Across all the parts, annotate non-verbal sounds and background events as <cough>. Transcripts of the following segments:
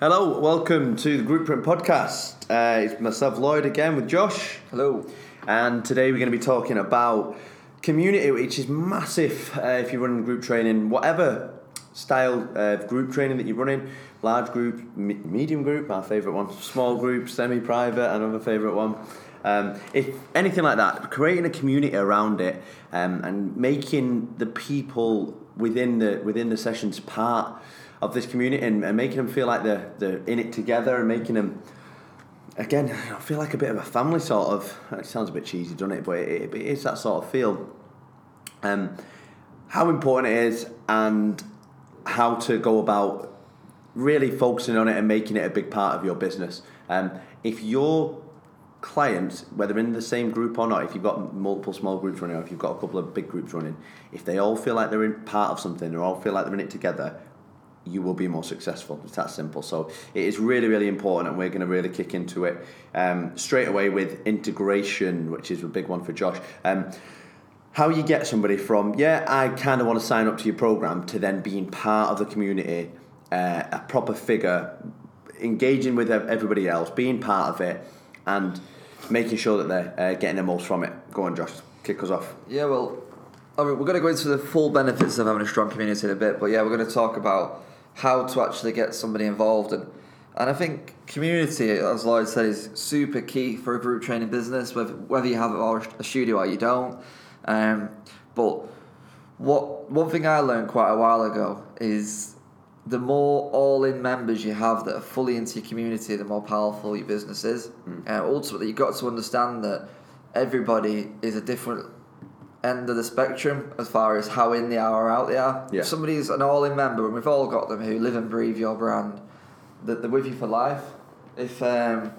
Hello, welcome to the GroupPrint Podcast. Uh, it's myself, Lloyd, again with Josh. Hello. And today we're going to be talking about community, which is massive uh, if you're running group training, whatever style of group training that you're running large group, me- medium group, our favourite one, small group, semi private, another favourite one. Um, if anything like that, creating a community around it um, and making the people within the within the sessions part of this community and, and making them feel like they're, they're in it together and making them again I feel like a bit of a family sort of it sounds a bit cheesy doesn't it? But it, it is that sort of feel. Um, how important it is and how to go about really focusing on it and making it a big part of your business. Um, if your clients whether in the same group or not if you've got multiple small groups running or if you've got a couple of big groups running if they all feel like they're in part of something or all feel like they're in it together you will be more successful. It's that simple. So it is really, really important, and we're going to really kick into it um, straight away with integration, which is a big one for Josh. Um, how you get somebody from yeah, I kind of want to sign up to your program to then being part of the community, uh, a proper figure, engaging with everybody else, being part of it, and making sure that they're uh, getting the most from it. Go on, Josh. Kick us off. Yeah, well, I mean, we're going to go into the full benefits of having a strong community in a bit, but yeah, we're going to talk about how to actually get somebody involved and and I think community, as Lloyd said, is super key for a group training business, whether, whether you have a studio or you don't. Um, but what one thing I learned quite a while ago is the more all-in members you have that are fully into your community, the more powerful your business is. Mm. Uh, ultimately, you've got to understand that everybody is a different end of the spectrum as far as how in they are or out they are. Yeah. If somebody's an all-in member, and we've all got them who live and breathe your brand, that they're with you for life. If um,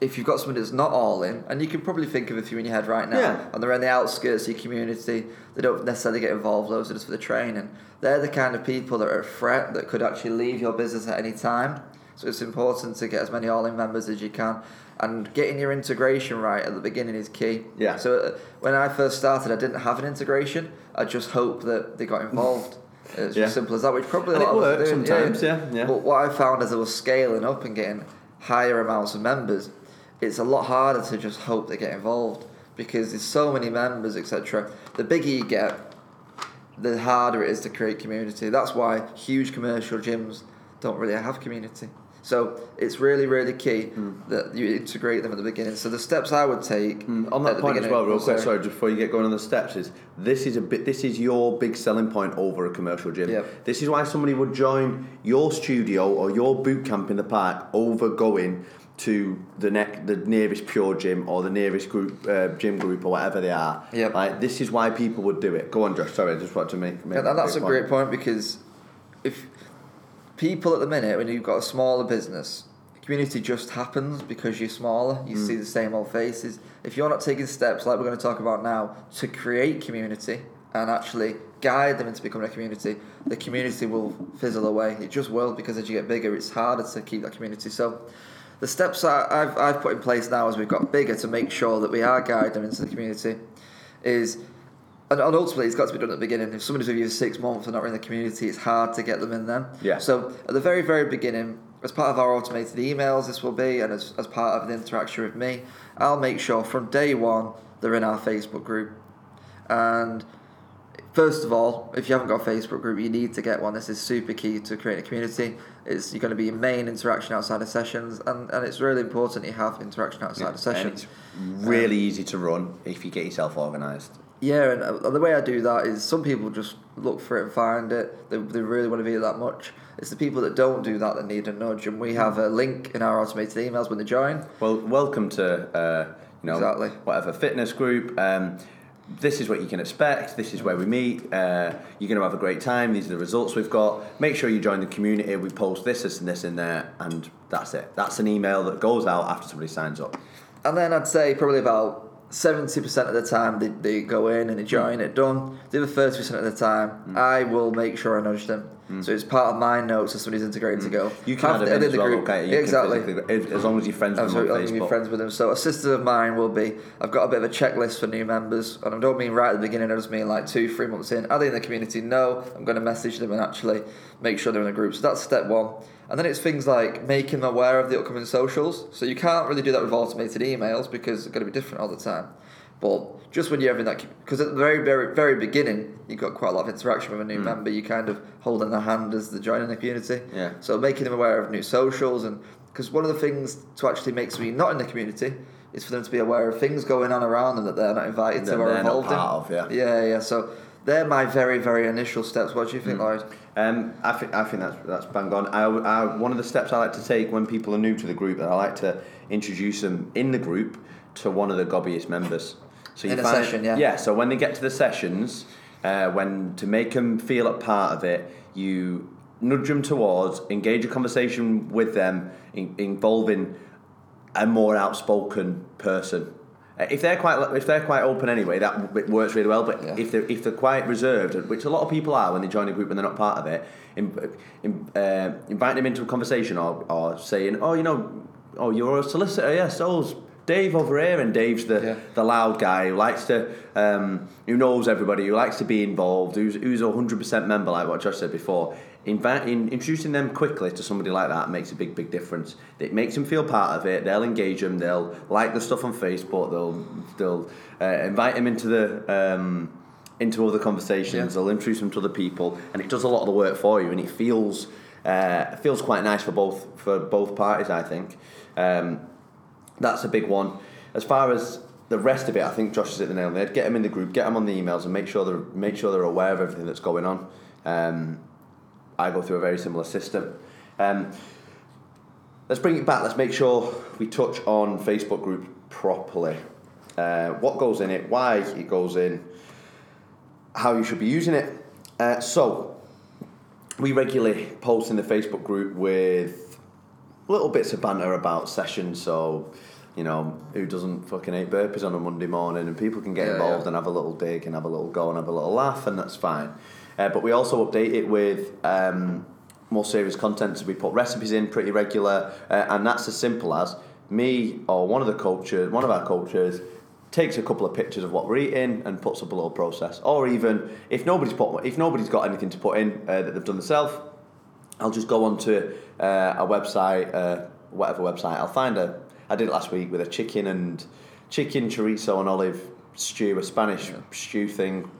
if you've got somebody that's not all in, and you can probably think of a few in your head right now, yeah. and they're in the outskirts of your community, they don't necessarily get involved loads of just for the training. They're the kind of people that are a threat that could actually leave your business at any time. So it's important to get as many all in members as you can and getting your integration right at the beginning is key. Yeah. So uh, when I first started, I didn't have an integration. I just hoped that they got involved. <laughs> It's yeah. as simple as that, which probably and a lot it works sometimes. Yeah. yeah. But what I found as I was scaling up and getting higher amounts of members, it's a lot harder to just hope they get involved because there's so many members, etc. The bigger you get, the harder it is to create community. That's why huge commercial gyms don't really have community. So it's really, really key mm. that you integrate them at the beginning. So the steps I would take mm. on that point as well, real quick. Sorry, just before you get going on the steps, is this is a bit. This is your big selling point over a commercial gym. Yep. This is why somebody would join your studio or your boot camp in the park over going to the neck, the nearest PureGym or the nearest group uh, gym group or whatever they are. Yep. Like this is why people would do it. Go on, Josh. Sorry, I just want to make. make and that's a point. great point because if people at the minute, when you've got a smaller business, community just happens because you're smaller. You mm. see the same old faces. If you're not taking steps like we're going to talk about now to create community and actually guide them into becoming a community, the community will fizzle away. It just will because as you get bigger, it's harder to keep that community. So the steps I've, I've put in place now as we've got bigger to make sure that we are guiding them into the community is and, ultimately it's got to be done at the beginning. If somebody's with you for six months and not in the community, it's hard to get them in then. Yeah. So at the very, very beginning, as part of our automated emails, this will be, and as, as part of the interaction with me, I'll make sure from day one they're in our Facebook group. And first of all, if you haven't got a Facebook group, you need to get one. This is super key to create a community. It's you're going to be your main interaction outside of sessions, and, and it's really important you have interaction outside yeah, of sessions. really um, easy to run if you get yourself organised. Yeah, and uh, the way I do that is some people just look for it and find it. They, they really want to be that much. It's the people that don't do that that need a nudge, and we have a link in our automated emails when they join. Well, welcome to uh, you know exactly. whatever fitness group. Um, this is what you can expect. This is where we meet. Uh, you're going to have a great time. These are the results we've got. Make sure you join the community. We post this, this, and this in there, and that's it. That's an email that goes out after somebody signs up. And then I'd say probably about seventy percent of the time they, they go in and they join it done. The other thirty percent of the time, mm. I will make sure I nudge them. Mm. So it's part of my notes as somebody's integrating to mm. go. You can have add them edit the well, group. okay? You Yeah, can exactly. As long as you're friends with them Absolutely, I'm gonna friends with them. So a sister of mine will be I've got a bit of a checklist for new members, and I don't mean right at the beginning. I just mean like two, three months in. Are they in the community? No. I'm going to message them and actually make sure they're in a group. So that's step one. And then it's things like making them aware of the upcoming socials. So you can't really do that with automated emails because they're going to be different all the time. But just when you're having that, because at the very, very, very beginning, you've got quite a lot of interaction with a new member. You kind of holding their hand as they're joining the community. Yeah. So making them aware of new socials and because one of the things to actually make somebody not in the community is for them to be aware of things going on around them that they're not invited to or they're not involved part in. of, yeah. yeah, yeah. So they're my very, very initial steps. What do you think, Lloyd? Um, I think I think that's that's bang on. I, I, one of the steps I like to take when people are new to the group, and I like to introduce them in the group to one of the gobbiest members. So In a session, yeah. Yeah. So when they get to the sessions, uh, when to make them feel a part of it, you nudge them towards, engage a conversation with them, in, involving a more outspoken person. Uh, If they're quite if they're quite open anyway, that works really well. But Yeah. if they're if they're quite reserved, which a lot of people are when they join a group and they're not part of it, in, in, uh, inviting them into a conversation or, or saying, oh, you know, oh, you're a solicitor, yes, so's Dave over here, and Dave's the, Yeah. the loud guy who likes to, um, who knows everybody, who likes to be involved, who's who's a hundred percent member, like what Josh said before. Invi- in, introducing them quickly to somebody like that makes a big, big difference. It makes them feel part of it. They'll engage them. They'll like the stuff on Facebook. They'll they'll uh, invite them into the um, into other conversations. Yeah. They'll introduce them to other people, and it does a lot of the work for you. And it feels uh, feels quite nice for both for both parties. I think um, that's a big one. As far as the rest of it, I think Josh is at the nail on the head. Get them in the group, get them on the emails, and make sure they're make sure they're aware of everything that's going on. Um, I go through a very similar system. Um, let's bring it back. Let's make sure we touch on Facebook group properly. Uh, what goes in it, why it goes in, how you should be using it. Uh, so, we regularly post in the Facebook group with little bits of banter about sessions. So, you know, who doesn't fucking hate burpees on a Monday morning? And people can get Yeah, involved yeah. and have a little dig and have a little go and have a little laugh, and that's fine. Uh, but we also update it with um, more serious content. So we put recipes in pretty regular, uh, and that's as simple as me or one of the coaches, one of our coaches, takes a couple of pictures of what we're eating and puts up a little process. Or even if nobody's put, if nobody's got anything to put in uh, that they've done themselves, I'll just go onto uh, a website, uh, whatever website. I'll find a. I did it last week with a chicken and chicken chorizo and olive stew, a Spanish stew thing.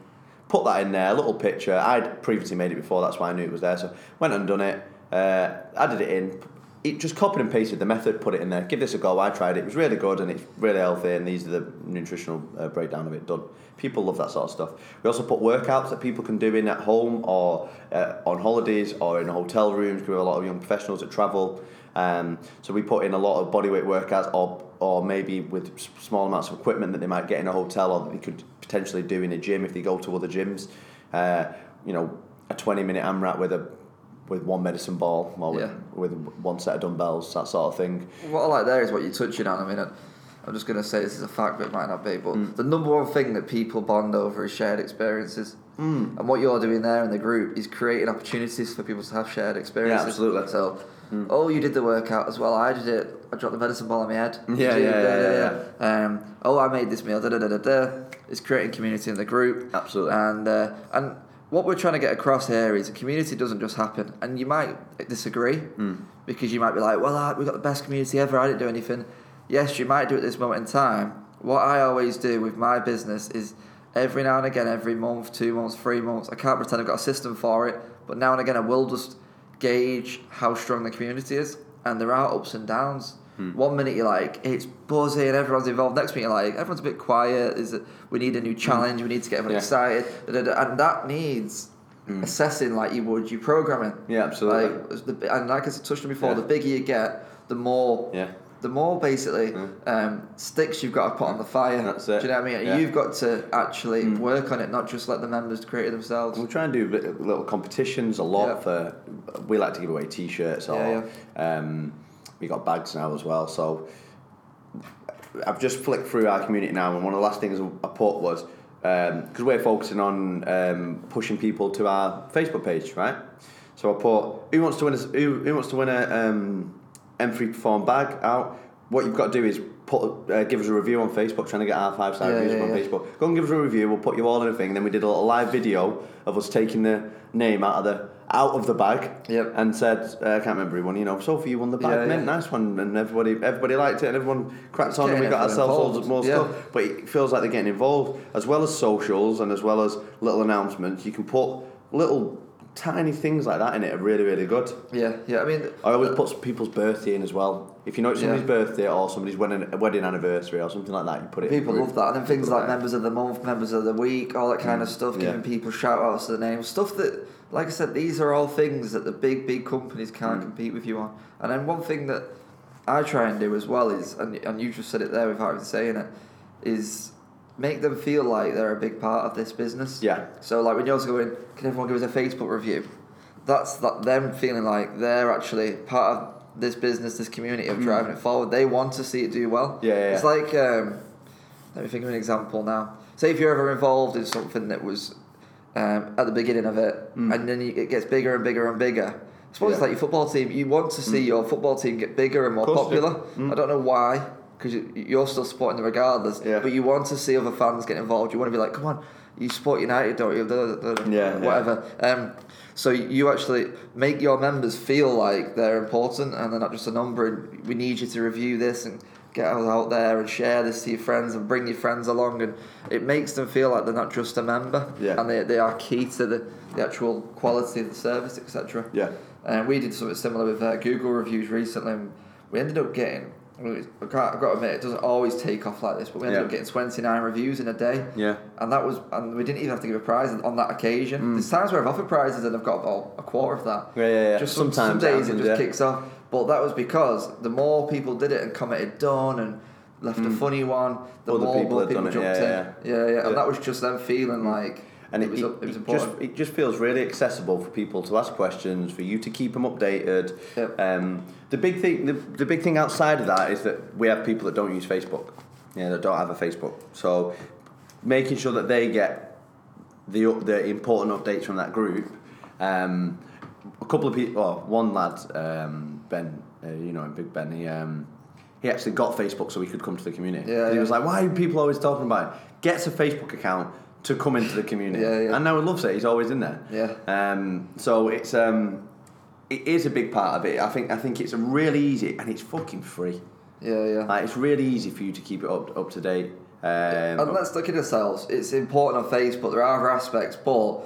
Put that in there, a little picture. I'd previously made it before, that's why I knew it was there. So went and done it. Uh, added it in. It just copied and pasted the method, put it in there. Give this a go. I tried it. It was really good and it's really healthy. And these are the nutritional uh, breakdown of it done. People love that sort of stuff. We also put workouts that people can do in at home or uh, on holidays or in hotel rooms. We have a lot of young professionals that travel. Um, so we put in a lot of bodyweight workouts, or or maybe with small amounts of equipment that they might get in a hotel, or that they could potentially do in a gym if they go to other gyms. Uh, you know, a twenty minute AMRAP with a with one medicine ball, or with, Yeah. with one set of dumbbells, that sort of thing. What I like there is what you're touching on. I mean, I- I'm just going to say this is a fact, but it might not be. But Mm. the number one thing that people bond over is shared experiences. Mm. And what you're doing there in the group is creating opportunities for people to have shared experiences. Yeah, absolutely. Mm. Oh, you did the workout as well. I did it. I dropped the medicine ball on my head. <laughs> Yeah, yeah, Da, yeah, da, da. Um, oh, I made this meal. Da, da, da, da, da. It's creating community in the group. Absolutely. And uh, and what we're trying to get across here is a community doesn't just happen. And you might disagree Hmm. because you might be like, well, I, we've got the best community ever. I didn't do anything. Yes, you might do at this moment in time. What I always do with my business is every now and again, every month, two months, three months, I can't pretend I've got a system for it, but now and again, I will just gauge how strong the community is. And there are ups and downs. Hmm. One minute you're like, it's buzzy and everyone's involved. Next minute you're like, everyone's a bit quiet. Is it, we need a new hmm. challenge. We need to get everyone Yeah. excited. And that needs hmm. assessing like you would you programming. Yeah, absolutely. Like, the, and like I said touched on before, Yeah. the bigger you get, the more Yeah. The more basically um, sticks you've got to put on the fire. That's it. Do you know what I mean? Yeah. Mm. You've got to actually work on it, not just let the members create it themselves. We try and do little competitions a lot Yeah. for. We like to give away T-shirts or Yeah, Um, we got bags now as well. So I've just flicked through our community now, and one of the last things I put was because we're focusing on um, pushing people to our Facebook page, right? So I put who wants to win a who, who wants to win a um, M3 Perform bag out. What you've got to do is put uh, give us a review on Facebook. Trying to get our five star Yeah, reviews yeah, on yeah. Facebook. Go and give us a review. We'll put you all in a thing. And Then we did a little live video of us taking the name out of the out of the bag. Yep. And said uh, I can't remember who won. You know, Sophie, you won the bag. Yeah, nice one. And everybody everybody liked it. And everyone cracked on. And we got ourselves of more involved, stuff. But it feels like they're getting involved as well as socials and as well as little announcements. You can put little tiny things like that in it. Are really really good. Yeah, yeah. I mean, I always put people's birthday in as well. If you know it's somebody's Yeah. birthday or somebody's wedding, wedding anniversary or something like that, you put it. People love that, and then things People like members of the month, members of the week, all that kind of stuff, Mm. Yeah. giving people shout outs to the names, stuff that, like I said, these are all things that the big, big companies can't Mm. compete with you on. And then one thing that I try and do as well is, and, and you just said it there without even saying it, is make them feel like they're a big part of this business. Yeah. So like when you're also going, can everyone give us a Facebook review? That's that them feeling like they're actually part of this business, this community of driving it forward. They want to see it do well. Mm. Yeah, yeah, It's yeah. like um, let me think of an example now. Say if you're ever involved in something that was um, at the beginning of it, and then you, it gets bigger and bigger and bigger. I suppose it's Mm. Yeah. Mm. like your football team. You want to see your football team get bigger and more Course you do. popular. I don't know why, because you're still supporting them regardless. Yeah. But you want to see other fans get involved. You want to be like, come on, you support United, don't you? Yeah, yeah. Whatever. Um, so you actually make your members feel like they're important and they're not just a number. And we need you to review this and get out there and share this to your friends and bring your friends along. And it makes them feel like they're not just a member. Yeah. And they, they are key to the, the actual quality of the service, etc. Yeah. And we did something similar with uh, Google reviews recently. And we ended up getting. I've got, I've got to admit, it doesn't always take off like this, but we ended Yeah. up getting 29 reviews in a day. Yeah. And that was, and we didn't even have to give a prize on that occasion. Mm. There's times where I've offered prizes and I've got about a quarter of that. Yeah, yeah, yeah. Just some, Sometimes some it days it just yeah. kicks off. But that was because the more people did it and commented done and left a funny one, the Mm. Other more people more people done it, jumped yeah, in. yeah. Yeah, yeah. And Yeah. that was just them feeling like And it, it, was, it, it was important. just it just feels really accessible for people to ask questions, for you to keep them updated. Yep. Um, the big thing, the, the big thing outside of that is that we have people that don't use Facebook, yeah, that don't have a Facebook. So making sure that they get the the important updates from that group. Um, a couple of people, well, one lad, um, Ben, uh, you know, Big Ben, he. Um, he actually got Facebook so he could come to the community. Yeah, And he was like, "Why are people always talking about it? Gets a Facebook account to come into the community." Yeah, yeah. And now he loves it. He's always in there. Yeah. Um, so it's um, it is a big part of it. I think I think it's really easy and it's fucking free. yeah, yeah. Like it's really easy for you to keep it up up to date. Um, and let's look at ourselves. It's important on Facebook. There are other aspects, but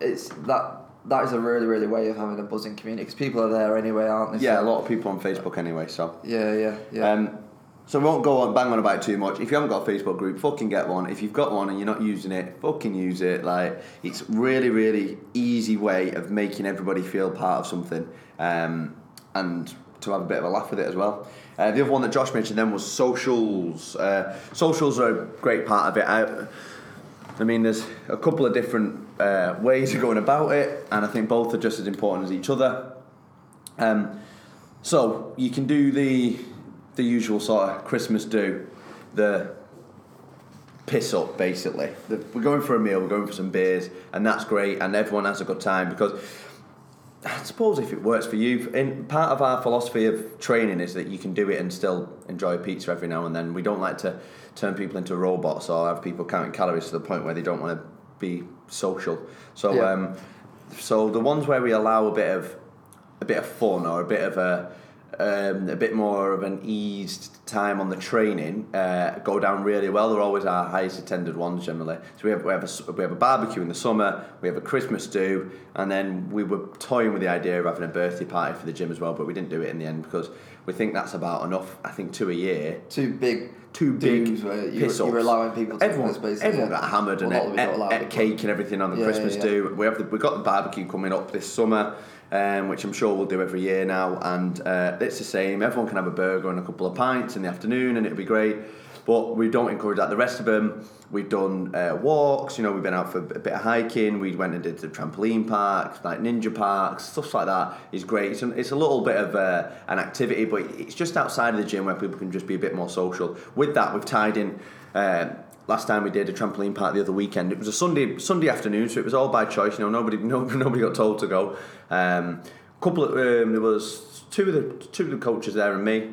it's that that is a really, really way of having a buzzing community because people are there anyway, aren't they? yeah, a lot of people on Facebook anyway. So Yeah, yeah, yeah. Um, so we won't go on bang on about it too much. If you haven't got a Facebook group, fucking get one. If you've got one and you're not using it, fucking use it. Like it's really, really easy way of making everybody feel part of something, um, and to have a bit of a laugh with it as well. Uh, the other one that Josh mentioned then was socials. Uh, socials are a great part of it. I, I mean, there's a couple of different uh, ways of going about it, and I think both are just as important as each other. Um, so you can do the the usual sort of Christmas do, the piss up basically. The, we're going for a meal, we're going for some beers, and that's great, and everyone has a good time because. I suppose if it works for you, in part of our philosophy of training is that you can do it and still enjoy a pizza every now and then. We don't like to turn people into robots or have people counting calories to the point where they don't want to be social. So, Yeah. um, so the ones where we allow a bit of a bit of fun or a bit of a um, a bit more of an eased time on the training uh, go down really well. They're always our highest attended ones generally. So we have we have a, we have a barbecue in the summer, we have a Christmas do, and then we were toying with the idea of having a birthday party for the gym as well, but we didn't do it in the end because we think that's about enough. I think two a year. Two big, Two big where you're, piss-ups. you're allowing people to Everyone, piss, basically, everyone yeah. got hammered and Well, not ate, that we don't allow ate cake and everything on the Yeah, Christmas yeah, do. We have the, we've got the barbecue coming up this summer, um, which I'm sure we'll do every year now, and uh, it's the same. Everyone can have a burger and a couple of pints in the afternoon, and it'll be great. But we don't encourage that. The rest of them, we've done uh, walks. You know, we've been out for a bit of hiking. We went and did the trampoline parks, like ninja parks, stuff like that is great. It's, an, it's a little bit of uh, an activity, but it's just outside of the gym where people can just be a bit more social. With that, we've tied in. Uh, last time we did a trampoline park the other weekend. It was a Sunday Sunday afternoon, so it was all by choice. You know, nobody <laughs> no, nobody got told to go. Um, couple of um, there was two of the two of the coaches there and me,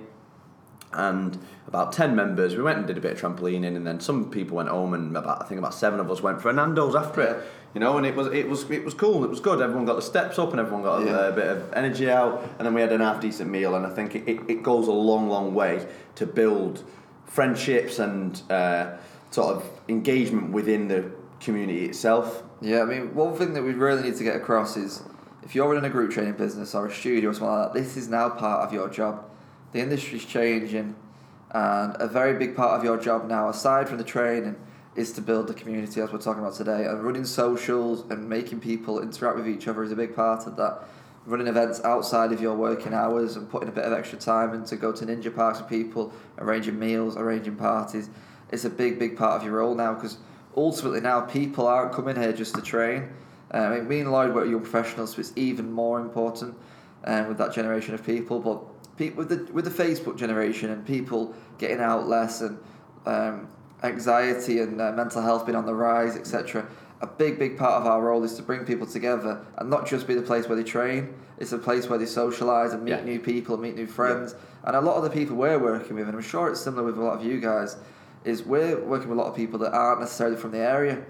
and about ten members. We went and did a bit of trampolining, and then some people went home, and about I think about seven of us went for a Nando's after it. You know, and it was it was it was cool. It was good. Everyone got the steps up, and everyone got Yeah. a, bit of energy out, and then we had an half decent meal. And I think it, it, it goes a long, long way to build friendships and uh, sort of engagement within the community itself. Yeah, I mean, one thing that we really need to get across is if you're in a group training business or a studio or something like that, this is now part of your job. The industry's changing, and a very big part of your job now, aside from the training, is to build the community as we're talking about today. And running socials and making people interact with each other is a big part of that. Running events outside of your working hours and putting a bit of extra time in to go to ninja parks with people, arranging meals, arranging parties. It's a big, big part of your role now because ultimately now people aren't coming here just to train. I mean, me and Lloyd were young professionals, so it's even more important um, with that generation of people. But pe- with the with the Facebook generation and people getting out less and um, anxiety and uh, mental health being on the rise, etc. A big, big part of our role is to bring people together and not just be the place where they train. It's a place where they socialise and meet Yeah. new people and meet new friends. And a lot of the people we're working with, and I'm sure it's similar with a lot of you guys, is we're working with a lot of people that aren't necessarily from the area.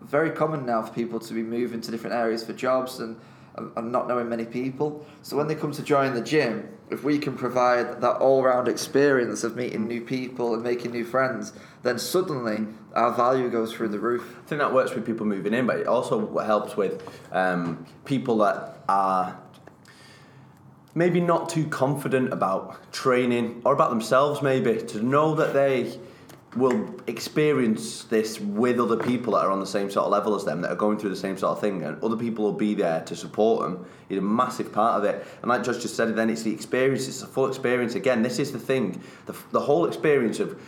Very common now for people to be moving to different areas for jobs and, and not knowing many people. So when they come to join the gym, if we can provide that all round experience of meeting new people and making new friends, then suddenly our value goes through the roof. I think that works with people moving in, but it also helps with um, people that are maybe not too confident about training or about themselves, maybe to know that they will experience this with other people that are on the same sort of level as them, that are going through the same sort of thing, and other people will be there to support them is a massive part of it. And like Josh just said, then it's the experience, it's the full experience. Again, this is the thing, the, the whole experience of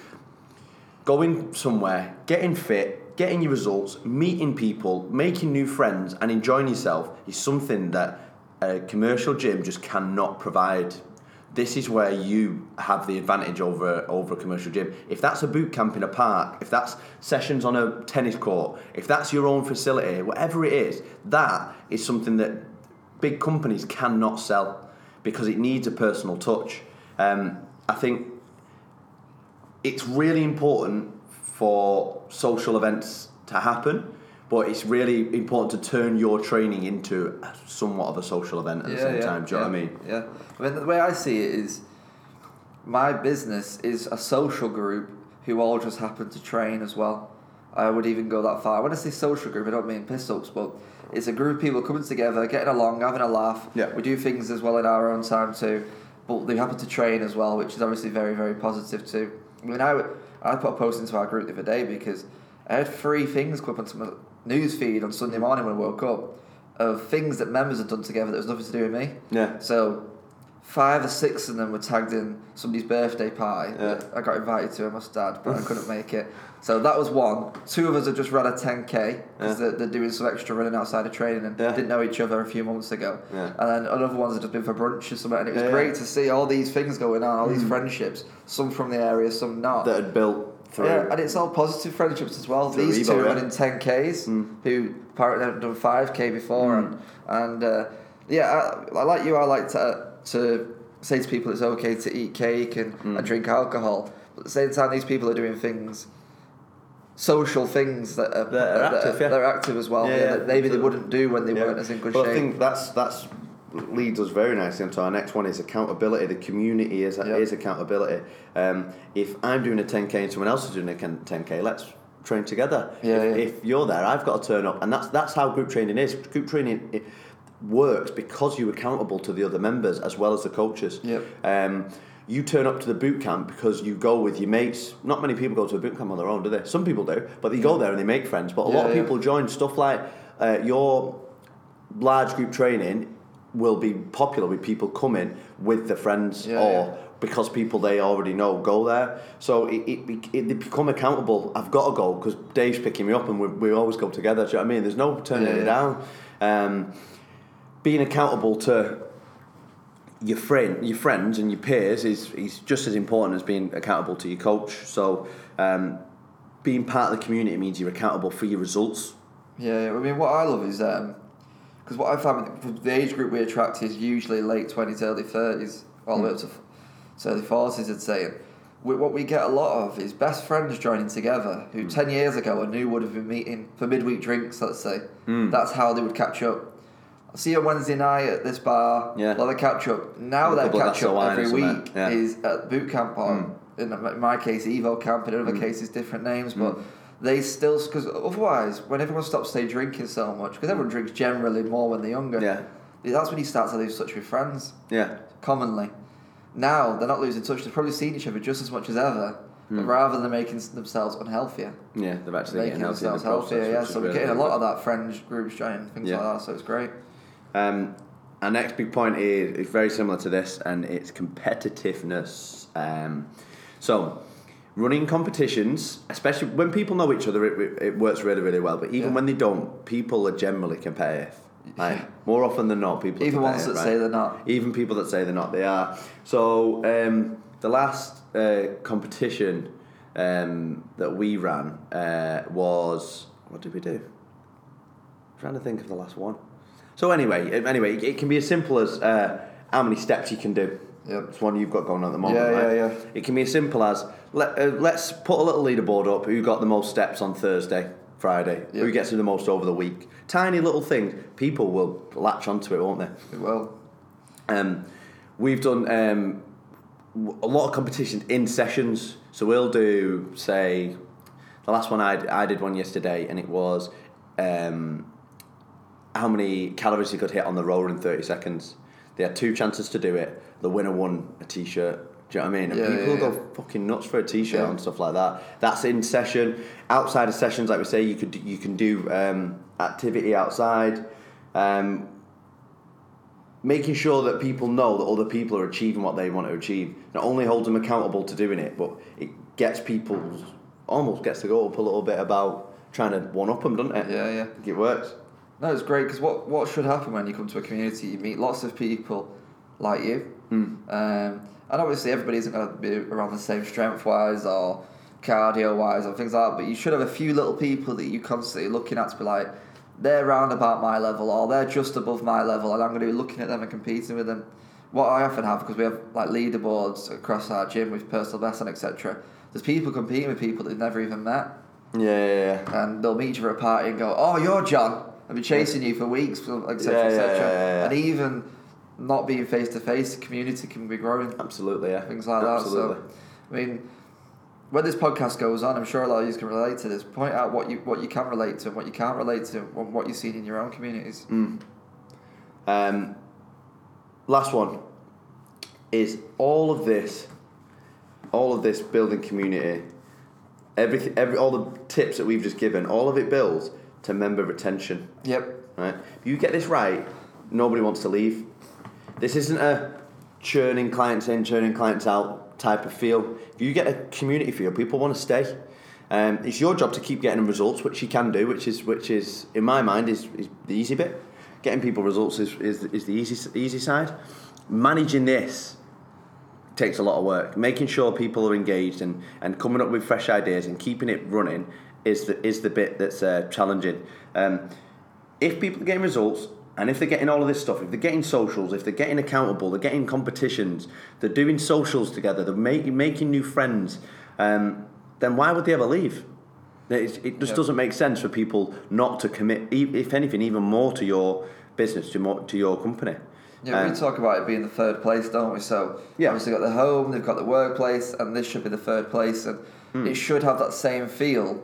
going somewhere, getting fit, getting your results, meeting people, making new friends, and enjoying yourself is something that a commercial gym just cannot provide. This is where you have the advantage over over a commercial gym. If that's a boot camp in a park, if that's sessions on a tennis court, if that's your own facility, whatever it is, that is something that big companies cannot sell because it needs a personal touch. Um, I think it's really important for social events to happen, but it's really important to turn your training into somewhat of a social event at the same time. Do you know what I mean? Yeah. I mean, the way I see it is my business is a social group who all just happen to train as well. I would even go that far. When I say social group, I don't mean piss ups, but it's a group of people coming together, getting along, having a laugh. Yeah. We do things as well in our own time too, but they happen to train as well, which is obviously very, very positive too. I mean, I, I put a post into our group the other day because I had three things come up onto my news feed on Sunday morning when I woke up of things that members had done together that was nothing to do with me. Yeah. So five or six of them were tagged in somebody's birthday party. Yeah. I got invited to, I must add, but I couldn't <laughs> make it. So that was one. Two of us had just ran a 10k because Yeah. they're, they're doing some extra running outside of training and Yeah. didn't know each other a few months ago. Yeah. And then other ones have just been for brunch or something. And it was great to see all these things going on, all these mm. friendships, some from the area, some not. That had built through. Yeah, and it's all positive friendships as well. Through These Evo, two are yeah. running 10Ks, hmm. who apparently have done 5K before. Hmm. And, and uh, yeah, I, I like you, I like to, to say to people it's okay to eat cake and, hmm. and drink alcohol. But at the same time, these people are doing things, social things that are, That are active, yeah. they're active as well. Yeah, Yeah, that maybe they wouldn't do when they weren't as in good well, shape. I think that's that's leads us very nicely into our next one is accountability. The community is Yeah. is accountability. Um, if I'm doing a 10k and someone else is doing a 10k, let's train together. Yeah, if, yeah. if you're there, I've got to turn up, and that's that's how group training is. Group training. It, works because you're accountable to the other members as well as the coaches. Yep. Um, you turn up to the boot camp because you go with your mates. Not many people go to a boot camp on their own, do they? Some people do, but they go there and they make friends. But a lot of yeah. people join stuff like uh, your large group training will be popular with people coming with their friends Yeah, or yeah. because people they already know go there. So it, it, it they become accountable. I've got to go because Dave's picking me up and we, we always go together. Do you know what I mean? There's no turning Yeah, it down. Um, being accountable to your friend, your friends, and your peers is, is just as important as being accountable to your coach. So, um, being part of the community means you're accountable for your results. Yeah. I mean, what I love is because what I found with the age group we attract is usually late twenties, early thirties, all the way up to, early forties. I'd say. We, what we get a lot of is best friends joining together who ten years ago I knew would have been meeting for midweek drinks. Let's say that's how they would catch up. I'll see you on Wednesday night at this bar. Yeah. Let them catch up. Now a their catch up every week Yeah. is at boot camp or in my case Evo camp. In other cases, different names, but they still because otherwise, when everyone stops say drinking so much, because everyone drinks generally more when they're younger. Yeah. that's when you start to lose touch with friends Yeah. commonly. Now they're not losing touch; they've probably seen each other just as much as ever. But rather than making themselves unhealthier, Yeah, they've actually making getting healthy in the themselves healthier. process, Yeah, so we're really getting a lot of that friends groups joining things Yeah. like that. So it's great. Um, our next big point is, is very similar to this, and it's competitiveness. Um, so, running competitions, especially when people know each other, it, it works really, really well. But even Yeah. when they don't, people are generally competitive. Like, <laughs> more often than not, people are Even ones that competitive, say they're not. Even people that say they're not, they are. So um, the last uh, competition um, that we ran uh, was what did we do? I'm trying to think of the last one. So anyway, it- anyway, it can be as simple as uh, how many steps you can do. Yep. It's one you've got going on at the moment. Yeah, right? yeah, yeah. It can be as simple as let, uh, let's put a little leaderboard up. Who got the most steps on Thursday, Friday? Who gets the most over the week? Tiny little things. People will latch onto it, won't they? Well, Um, we've done um, a lot of competitions in sessions. So we'll do, say, the last one I, I did one yesterday, and it was um, how many calories you could hit on the rower in 30 seconds. They had two chances to do it. The winner won a t shirt. Do you know what I mean? Yeah, people yeah, go fucking nuts for a t shirt Yeah. and stuff like that. That's in session. Outside of sessions, like we say, you could you can do um, activity outside. Um, making sure that people know that other people are achieving what they want to achieve not only holds them accountable to doing it, but it gets people almost gets to go up a little bit about trying to one up them, doesn't it? Yeah, yeah. I think it works. No, it's great because what, what should happen when you come to a community, you meet lots of people like you. Um, and obviously, everybody isn't going to be around the same strength wise or cardio wise or things like that, but you should have a few little people that you constantly looking at to be like, they're round about my level or they're just above my level, and I'm going to be looking at them and competing with them. What I often have, because we have like leaderboards across our gym with personal best and etc., there's people competing with people that they've never even met Yeah, yeah, yeah. and they'll meet each other at a party and go, "Oh, you're John. I've been chasing you for weeks, etc., Yeah, etc." yeah, yeah, yeah. And even not being face to face, the community can be growing, Absolutely, yeah. things like Absolutely. that. So, I mean, when this podcast goes on, I'm sure a lot of you can relate to this. Point out what you what you can relate to and what you can't relate to, and what you've seen in your own communities. Mm. Um, last one is all of this, all of this building community, everything, every all the tips that we've just given, all of it builds to member retention. Yep. Right? If you get this right, nobody wants to leave. This isn't a churning clients in, churning clients out type of feel. If you get a community feel, people want to stay. Um, it's your job to keep getting results, which you can do, which is which is in my mind is, is the easy bit. Getting people results is, is, is the easy easy side. Managing this takes a lot of work. Making sure people are engaged and, and coming up with fresh ideas and keeping it running is the is the bit that's uh, challenging. Um, if people are getting results and if they're getting all of this stuff, if they're getting socials, if they're getting accountable, they're getting competitions, they're doing socials together, they're making making new friends, um, then why would they ever leave? It, it just Yeah. doesn't make sense for people not to commit, if anything, even more to your business, to more, to your company. Yeah, Um, we talk about it being the third place, don't we? So Yeah. obviously got the home, they've got the workplace, and this should be the third place, and Hmm. it should have that same feel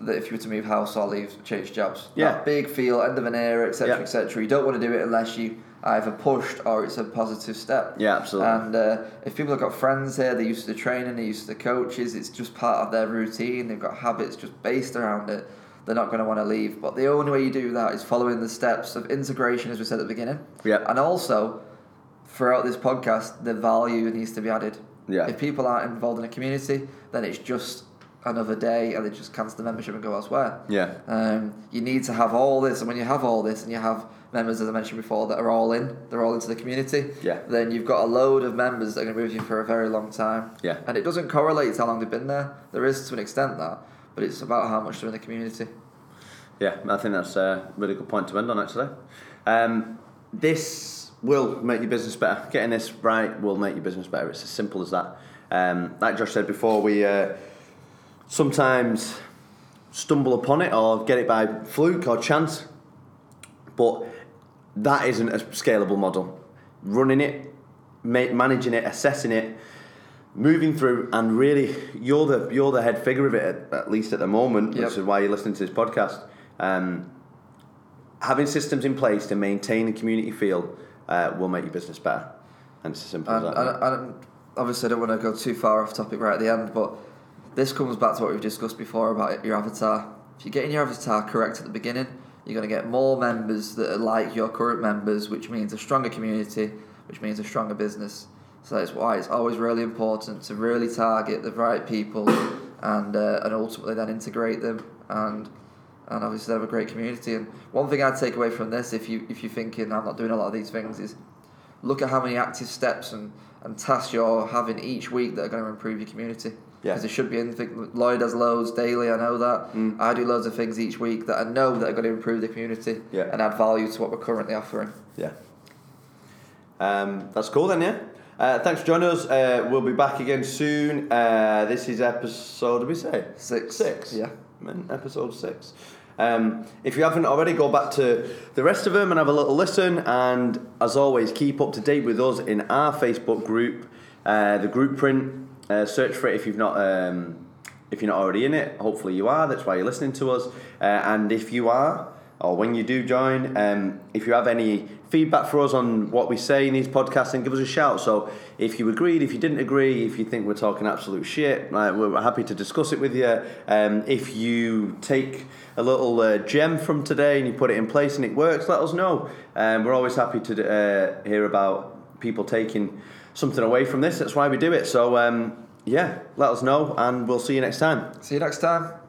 that if you were to move house or leave, change jobs. Yeah. That big feel, end of an era, etc., Yeah. etc. You don't want to do it unless you either pushed or it's a positive step. Yeah, absolutely. And uh, if people have got friends here, they're used to the training, they're used to the coaches, it's just part of their routine, they've got habits just based around it, they're not going to want to leave. But the only way you do that is following the steps of integration, as we said at the beginning. Yeah. And also, throughout this podcast, the value needs to be added. Yeah. If people aren't involved in a community, then it's just another day and they just cancel the membership and go elsewhere. Yeah. Um, you need to have all this, and when you have all this, and you have members, as I mentioned before, that are all in. They're all into the community. Yeah. Then you've got a load of members that are going to be with you for a very long time. Yeah. And it doesn't correlate to how long they've been there. There is to an extent that, but it's about how much they're in the community. Yeah, I think that's a really good point to end on actually. Um, this will make your business better. Getting this right will make your business better. It's as simple as that. Um, like Josh said before, we uh, sometimes stumble upon it or get it by fluke or chance, but that isn't a scalable model. Running it, ma- managing it, assessing it, moving through, and really, you're the you're the head figure of it at, at least at the moment, Yep. which is why you're listening to this podcast. Um, having systems in place to maintain the community feel uh, will make your business better, and it's as simple And, as that. and, and obviously, I don't want to go too far off topic right at the end, but this comes back to what we've discussed before about your avatar. If you're getting your avatar correct at the beginning, you're going to get more members that are like your current members, which means a stronger community, which means a stronger business. So that's why it's always really important to really target the right people and uh, and ultimately then integrate them and and obviously they have a great community. And one thing I'd take away from this, if you if you're thinking I'm not doing a lot of these things, is look at how many active steps and, and tasks you're having each week that are going to improve your community. Yeah. Because there should be anything. Lloyd does loads daily, I know that. Mm. I do loads of things each week that I know that are going to improve the community Yeah. and add value to what we're currently offering. Yeah. Um, that's cool then, yeah. Uh, thanks for joining us. Uh, we'll be back again soon. Uh, this is episode, did we say? Six. Six. Yeah. Man, episode six. Um, if you haven't already, go back to the rest of them and have a little listen. And as always, keep up to date with us in our Facebook group, uh, the GroupPrint. Uh, search for it if you've not um, if you're not already in it. Hopefully you are. That's why you're listening to us. Uh, and if you are, or when you do join, um, if you have any feedback for us on what we say in these podcasts, then give us a shout. So if you agreed, if you didn't agree, if you think we're talking absolute shit, like, we're happy to discuss it with you. Um, if you take a little uh, gem from today and you put it in place and it works, let us know. Um, we're always happy to uh, hear about people taking something away from this. That's why we do it. So um, yeah, let us know, and we'll see you next time. See you next time.